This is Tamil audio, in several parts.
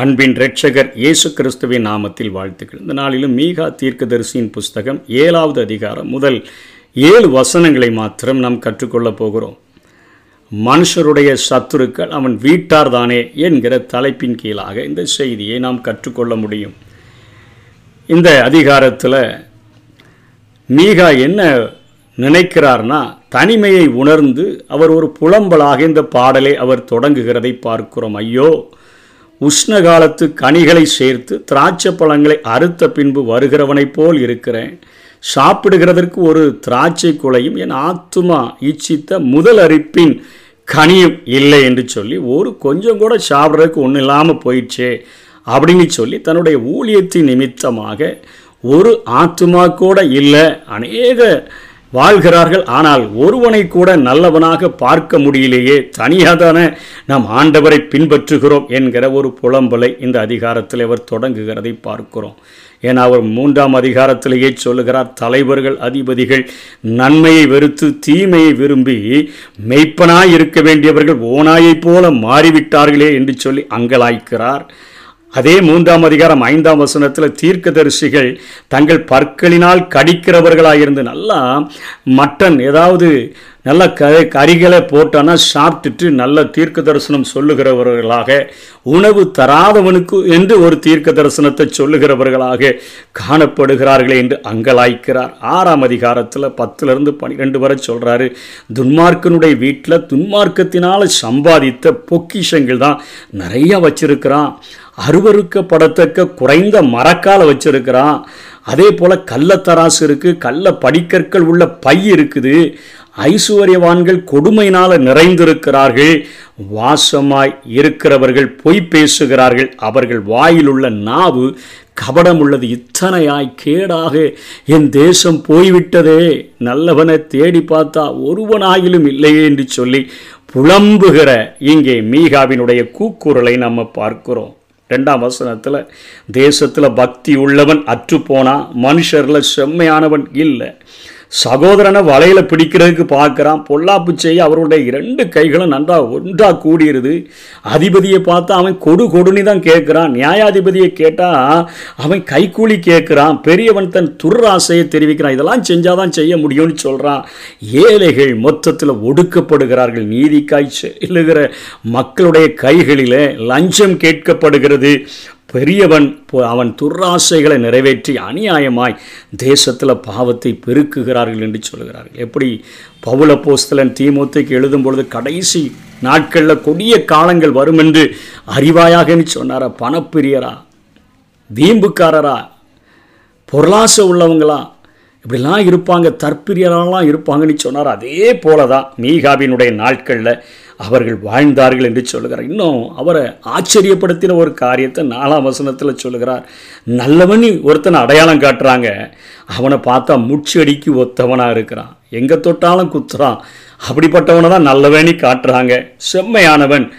அன்பின் ரட்சகர் இயேசு கிறிஸ்துவின் நாமத்தில் வாழ்த்துக்கள். இந்த நாளிலும் மீகா தீர்க்கதரிசியின் புஸ்தகம் ஏழாவது அதிகாரம் முதல் ஏழு வசனங்களை மாத்திரம் நாம் கற்றுக்கொள்ளப் போகிறோம். மனுஷருடைய சத்துருக்கள் அவன் வீட்டார் தானே என்கிற தலைப்பின் கீழாக இந்த செய்தியை நாம் கற்றுக்கொள்ள முடியும். இந்த அதிகாரத்தில் மீகா என்ன நினைக்கிறார்னா தனிமையை உணர்ந்து அவர் ஒரு புலம்பலாக இந்த பாடலை அவர் தொடங்குகிறதை பார்க்கிறோம். ஐயோ உஷ்ண காலத்து கனிகளை சேர்த்து திராட்சை பழங்களை அறுத்த பின்பு வருகிறவனைப் போல் இருக்கிறேன். சாப்பிடுகிறதற்கு ஒரு திராட்சை குலையும் என் ஆத்துமா இச்சித்த முதல் அரிப்பின் கனியும் இல்லை என்று சொல்லி ஒரு கொஞ்சம் கூட சாப்பிட்றதுக்கு ஒன்றும் இல்லாமல் போயிடுச்சே அப்படின்னு சொல்லி தன்னுடைய ஊழியத்தின் நிமித்தமாக ஒரு ஆத்துமா கூட இல்லை அநேக வாழ்கிறார்கள். ஆனால் ஒருவனை கூட நல்லவனாக பார்க்க முடியலையே. தனியாக தானே நாம் ஆண்டவரை பின்பற்றுகிறோம் என்கிற ஒரு புலம்பலை இந்த அதிகாரத்தில் அவர் தொடங்குகிறதை பார்க்கிறோம். ஏன்னா அவர் மூன்றாம் அதிகாரத்திலேயே சொல்லுகிறார் தலைவர்கள் அதிபதிகள் நன்மையை வெறுத்து தீமையை விரும்பி மெய்ப்பனாய் இருக்க வேண்டியவர்கள் ஓனாயைப் போல மாறிவிட்டார்களே என்று சொல்லி அங்கலாய்க்கிறார். அதே மூன்றாம் அதிகாரம் ஐந்தாம் வசனத்தில் தீர்க்கதரிசிகள் தங்கள் பற்களினால் கடிக்கிறவர்களாயிருந்து நல்லா மட்டன் ஏதாவது நல்ல க கறிகளை போட்டானா சாப்பிட்டுட்டு நல்ல தீர்க்க தரிசனம் சொல்லுகிறவர்களாக உணவு தராதவனுக்கு என்று ஒரு தீர்க்க தரிசனத்தை சொல்லுகிறவர்களாக காணப்படுகிறார்களே என்று அங்கலாய்க்கிறார். ஆறாம் அதிகாரத்தில் பத்துலேருந்து பன்னிரெண்டு வரை சொல்கிறாரு துன்மார்க்கனுடைய வீட்டில் துன்மார்க்கத்தினால் சம்பாதித்த பொக்கிஷங்கள் தான் நிறைய வச்சிருக்கிறான். அருவறுக்கப்படத்தக்க குறைந்த மரக்கால வச்சிருக்கிறான். அதே போல் கள்ளத்தராசு இருக்குது கள்ள படிக்கற்கள் உள்ள பை இருக்குது. ஐஸ்வர்யவான்கள் கொடுமையினால் நிறைந்திருக்கிறார்கள். வாசமாய் இருக்கிறவர்கள் பொய் பேசுகிறார்கள். அவர்கள் வாயில் உள்ள நாவு கபடம் உள்ளது. இத்தனையாய் கேடாக என் தேசம் போய்விட்டதே. நல்லவனை தேடி பார்த்தா ஒருவனாயிலும் இல்லையே என்று சொல்லி புலம்புகிற இங்கே மீகாவினுடைய கூக்குரலை நம்ம பார்க்கிறோம். ரெண்டாம் வசனத்தில் தேசத்தில் பக்தி உள்ளவன் அற்றுப்போனா மனுஷரில் செம்மையானவன் இல்லை. சகோதரனை வலையில் பிடிக்கிறதுக்கு பார்க்குறான். பொல்லாப்பு செய்ய அவருடைய இரண்டு கைகளும் நன்றாக ஒன்றாக கூடியிருது அதிபதியை பார்த்தா அவன் கொடு கொடுன்னு தான் கேட்குறான். நியாயாதிபதியை கேட்டால் அவன் கைக்கூலி கேட்குறான். பெரியவன் தன் துர்ராசையை தெரிவிக்கிறான். இதெல்லாம் செஞ்சால் தான் செய்ய முடியும்னு சொல்கிறான் ஏழைகள் மொத்தத்தில் ஒடுக்கப்படுகிறார்கள். நீதிக்காய் செல்லுகிற மக்களுடைய கைகளில் லஞ்சம் கேட்கப்படுகிறது. பெரியவன் அவன் துர்ராசைகளை நிறைவேற்றி அநியாயமாய் தேசத்தில் பாவத்தை பெருக்குகிறார்கள் என்று சொல்கிறார்கள் எப்படி? பவுல போஸ்தலன் தீமூத்தைக்கு எழுதும் பொழுது கடைசி நாட்களில் கொடிய காலங்கள் வரும் என்று அறிவாயாகன்னு சொன்னாரா? பணப்பிரியரா? வீம்புக்காரரா? பொருளாசை உள்ளவங்களா? இப்படிலாம் இருப்பாங்க தற்பிரியரெல்லாம் இருப்பாங்கன்னு சொன்னார்? அதே போல தான் மீகாவினுடைய நாட்களில் அவர்கள் வாழ்ந்தார்கள் என்று சொல்லுகிறார். இன்னும் அவரை ஆச்சரியப்படுத்தின ஒரு காரியத்தை நாலாம் வசனத்தில் சொல்கிறார் நல்லவன் ஒருத்தனை அடையாளம் காட்டுறாங்க. அவனை பார்த்தா முச்சடிக்கு ஒத்தவனாக இருக்கிறான். எங்கே தொட்டாலும் குத்துறான். அப்படிப்பட்டவனை தான் நல்லவனி காட்டுறாங்க. செம்மையானவன்.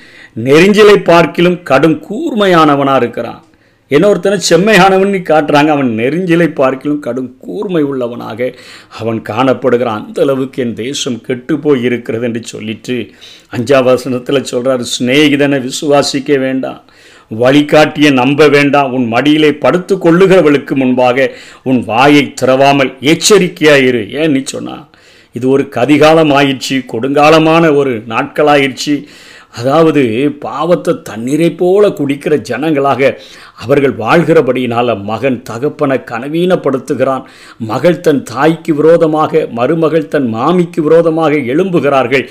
நெறிஞ்சலை பார்க்கிலும் கடும் கூர்மையானவனாக இருக்கிறான். இன்னொருத்தனை செம்மையானவன் காட்டுறாங்க. அவன் நெருஞ்சிலை பார்க்கிலும் கடும் கூர்மை உள்ளவனாக அவன் காணப்படுகிறான். அந்த அளவுக்கு என் தேசம் கெட்டு போய் இருக்கிறது என்று சொல்லிட்டு அஞ்சாம் வசனத்தில் சொல்கிறார் சிநேகிதனை விசுவாசிக்க வேண்டாம். வழிகாட்டிய நம்ப வேண்டாம். உன் மடியிலே படுத்து கொள்ளுகிறவளுக்கு முன்பாக உன் வாயை திறவாமல் எச்சரிக்கையாயிரு ஏன் நீ சொன்னா? இது ஒரு கதிகாலம் ஆயிடுச்சு கொடுங்காலமான ஒரு நாட்களாயிடுச்சு. அதாவது பாவத்தை தண்ணீரை போல குடிக்கிற ஜனங்களாக அவர்கள் வாழ்கிறபடியினால் மகன் தகப்பனை கனவீனப்படுத்துகிறான். மகள் தன் தாய்க்கு விரோதமாக மருமகள் தன் மாமிக்கு விரோதமாக எழும்புகிறார்கள்.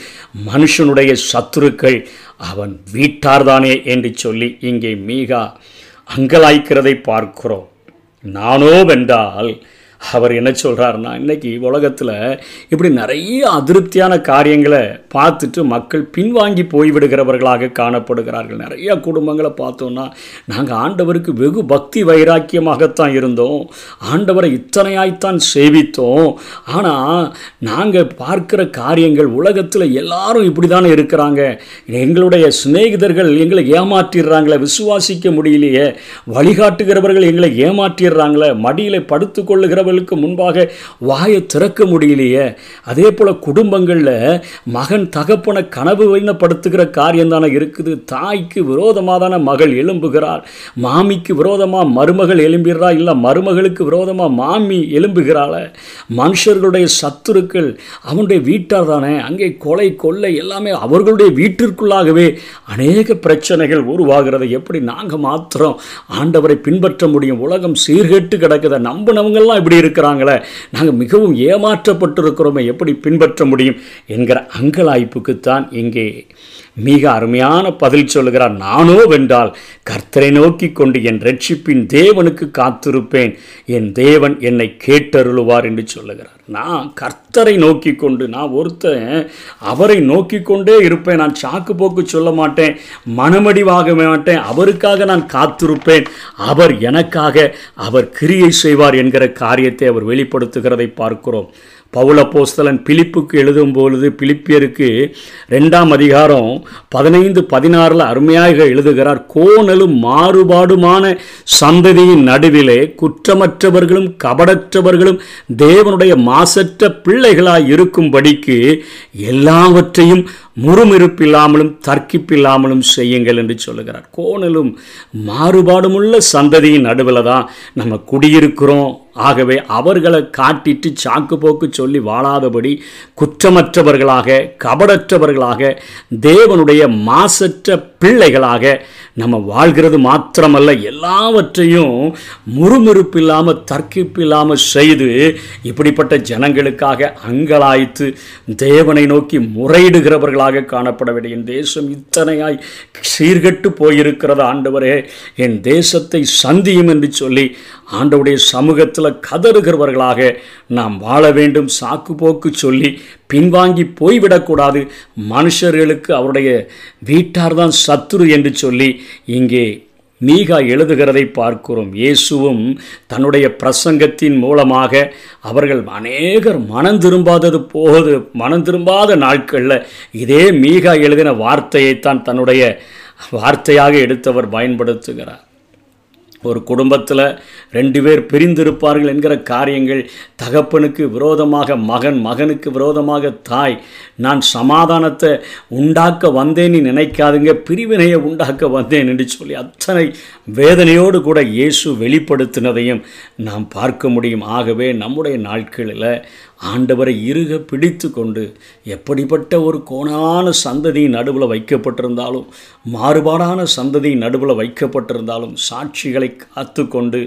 மனுஷனுடைய சத்துருக்கள் அவன் வீட்டார்தானே என்று சொல்லி இங்கே மீகா அங்கலாய்க்கிறதை பார்க்கிறோம். நானோ வென்றால் அவர் என்ன சொல்கிறாருன்னா இன்றைக்கி உலகத்தில் இப்படி நிறைய அதிருப்தியான காரியங்களை பார்த்துட்டு மக்கள் பின்வாங்கி போய்விடுகிறவர்களாக காணப்படுகிறார்கள். நிறைய குடும்பங்களை பார்த்தோன்னா நாங்கள் ஆண்டவருக்கு வெகு பக்தி வைராக்கியமாகத்தான் இருந்தோம். ஆண்டவரை இத்தனையாய்த்தான் சேவித்தோம். ஆனால் நாங்கள் பார்க்கிற காரியங்கள் உலகத்தில் எல்லாரும் இப்படி தானே இருக்கிறாங்க. எங்களுடைய சிநேகிதர்கள் எங்களை ஏமாற்றிடுறாங்களே விசுவாசிக்க முடியலையே. வழிகாட்டுகிறவர்கள் எங்களை ஏமாற்றிடுறாங்களே. மடியில் படுத்து கொள்ளுகிறவர்களுக்கு முன்பாக வாயை திறக்க முடியலையே. அதே போல் குடும்பங்களில் மகன் தகப்பனை கனவு வைனப்படுத்துகிற காரியம் தானே இருக்குது. தாய்க்கு விரோதமாக தானே மகள் எழும்புகிறாள் மாமிக்கு விரோதமாக மருமகள் எழும்புகிறா இல்லை மருமகளுக்கு விரோதமாக மாமி எழும்புகிறாள? மனுஷர்களுடைய சத்துருக்கள் அவனுடைய வீட்டார் தானே. அங்கே கொலை கொள்ளை எல்லாமே அவர்களுடைய வீட்டிற்குள்ளாகவே அநேக பிரச்சனைகள் உருவாகிறது. எப்படி நாங்கள் மாத்திரம் ஆண்டவரை பின்பற்ற முடியும்? உலகம் சீர்கெட்டு கிடக்குத. நம்பினவங்கள்லாம் இப்படி இருக்கிறாங்களே. நாங்கள் மிகவும் ஏமாற்றப்பட்டிருக்கிறோமே. எப்படி பின்பற்ற முடியும்? என்கிற அங்கலாய்ப்புக்குத்தான் இங்கே மிக அருமையான பதில் சொல்லுகிறார். நானோ வென்றால் கர்த்தரை நோக்கி கொண்டு என் ரட்சிப்பின் தேவனுக்கு காத்திருப்பேன். என் தேவன் என்னை கேட்டருளுவார் என்று சொல்லுகிறார். நான் கர்த்தரை நோக்கி கொண்டு நான் ஒருத்தன் அவரை நோக்கி கொண்டே இருப்பேன். நான் சாக்கு போக்கு சொல்ல மாட்டேன் மனமடிவாக மாட்டேன். அவருக்காக நான் காத்திருப்பேன். அவர் எனக்காக அவர் கிரியை செய்வார் என்கிற காரியத்தை அவர் வெளிப்படுத்துகிறதை பார்க்கிறோம். பவுலப்போஸ்தலன் பிலிப்புக்கு எழுதும் பொழுது பிலிப்பியருக்கு ரெண்டாம் அதிகாரம் பதினைந்து பதினாறில் அருமையாக எழுதுகிறார் கோணலும் மாறுபாடுமான சந்ததியின் நடுவிலே குற்றமற்றவர்களும் கபடற்றவர்களும் தேவனுடைய மாசற்ற பிள்ளைகளாய் இருக்கும்படிக்கு எல்லாவற்றையும் முறுமிருப்பில்லாமலும் தர்க்கிப்பில்லாமலும் செய்யுங்கள் என்று சொல்லுகிறார். கோணலும் மாறுபாடுமுள்ள சந்ததியின் நடுவில் தான் நம்ம குடியிருக்கிறோம். ஆகவே அவர்களை காட்டிட்டு சாக்கு போக்கு சொல்லி வாழாதபடி குற்றமற்றவர்களாக கபடற்றவர்களாக தேவனுடைய மாசற்ற பிள்ளைகளாக நம்ம வாழ்கிறது மாத்திரமல்ல எல்லாவற்றையும் முறுமுறுப்பில்லாமல் தர்க்கிப்பில்லாமல் செய்து இப்படிப்பட்ட ஜனங்களுக்காக அங்கலாய்த்து தேவனை நோக்கி முறையிடுகிறவர்களாக காணப்பட வேண்டிய என் தேசம் இத்தனையாய் சீர்கட்டு போயிருக்கிறது ஆண்டவரே. என் தேசத்தை சந்தியும் என்று சொல்லி ஆண்டவுடைய சமூகத்தில் கதறுகிறவர்களாக நாம் வாழ வேண்டும். சாக்கு போக்கு சொல்லி பின்வாங்கி போய்விடக்கூடாது. மனுஷர்களுக்கு அவருடைய வீட்டார் தான் சத்துரு என்று சொல்லி இங்கே மீகா எழுதுகிறதை பார்க்கிறோம். இயேசுவும் தன்னுடைய பிரசங்கத்தின் மூலமாக அவர்கள் அநேகர் மனம் திரும்பாதது போகுது. மனம் திரும்பாத நாட்களில் இதே மீகா எழுதின வார்த்தையைத்தான் தன்னுடைய வார்த்தையாக எடுத்தவர் பயன்படுத்துகிறார். ஒரு குடும்பத்தில் ரெண்டு பேர் பிரிந்திருப்பார்கள் என்கிற காரியங்கள் தகப்பனுக்கு விரோதமாக மகன் மகனுக்கு விரோதமாக தாய் நான் சமாதானத்தை உண்டாக்க வந்தேன்னு நினைக்காதுங்க பிரிவினையை உண்டாக்க வந்தேன் என்று சொல்லி அத்தனை வேதனையோடு கூட இயேசு வெளிப்படுத்தினதையும் நாம் பார்க்க முடியும். ஆகவே நம்முடைய நாட்களில் ஆண்டவரை இருக பிடித்து கொண்டு எப்படிப்பட்ட ஒரு கோணான சந்ததியின் நடுவில் வைக்கப்பட்டிருந்தாலும் மாறுபாடான சந்ததியின் நடுவில் வைக்கப்பட்டிருந்தாலும் சாட்சிகளை காத்து கொண்டு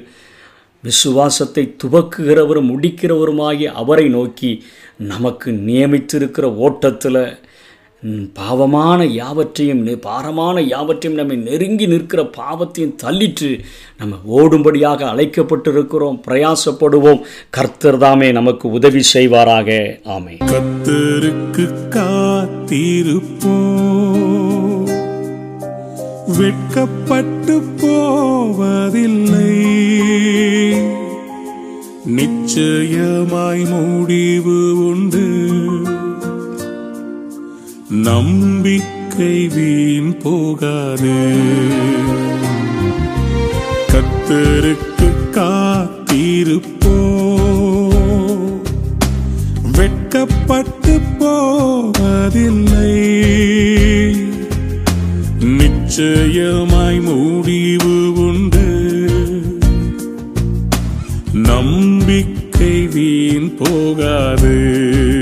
விசுவாசத்தை துவக்குகிறவரும் முடிக்கிறவருமாகி அவரை நோக்கி நமக்கு நியமித்திருக்கிற ஓட்டத்தில் பாவமான யாவற்றையும் பாரமான யாவற்றையும் நம்மை நெருங்கி நிற்கிற பாவத்தையும் தள்ளிட்டு நம்ம ஓடும்படியாக அழைக்கப்பட்டிருக்கிறோம் பிரயாசப்படுவோம். கர்த்தர் தாமே நமக்கு உதவி செய்வாராக. ஆமை கத்தருக்கு காத்திருப்போ வெட்கப்பட்டு போவதில்லை. நிச்சயமாய் முடிவு உண்டு. நம்பிக்கை வீண் போகாது. கத்தருக்கு காத்திருப்போ. வெட்கப்பட்டு போவதில்லை. நிச்சயமாய் முடிவு உண்டு. நம்பிக்கை வீண் போகாது.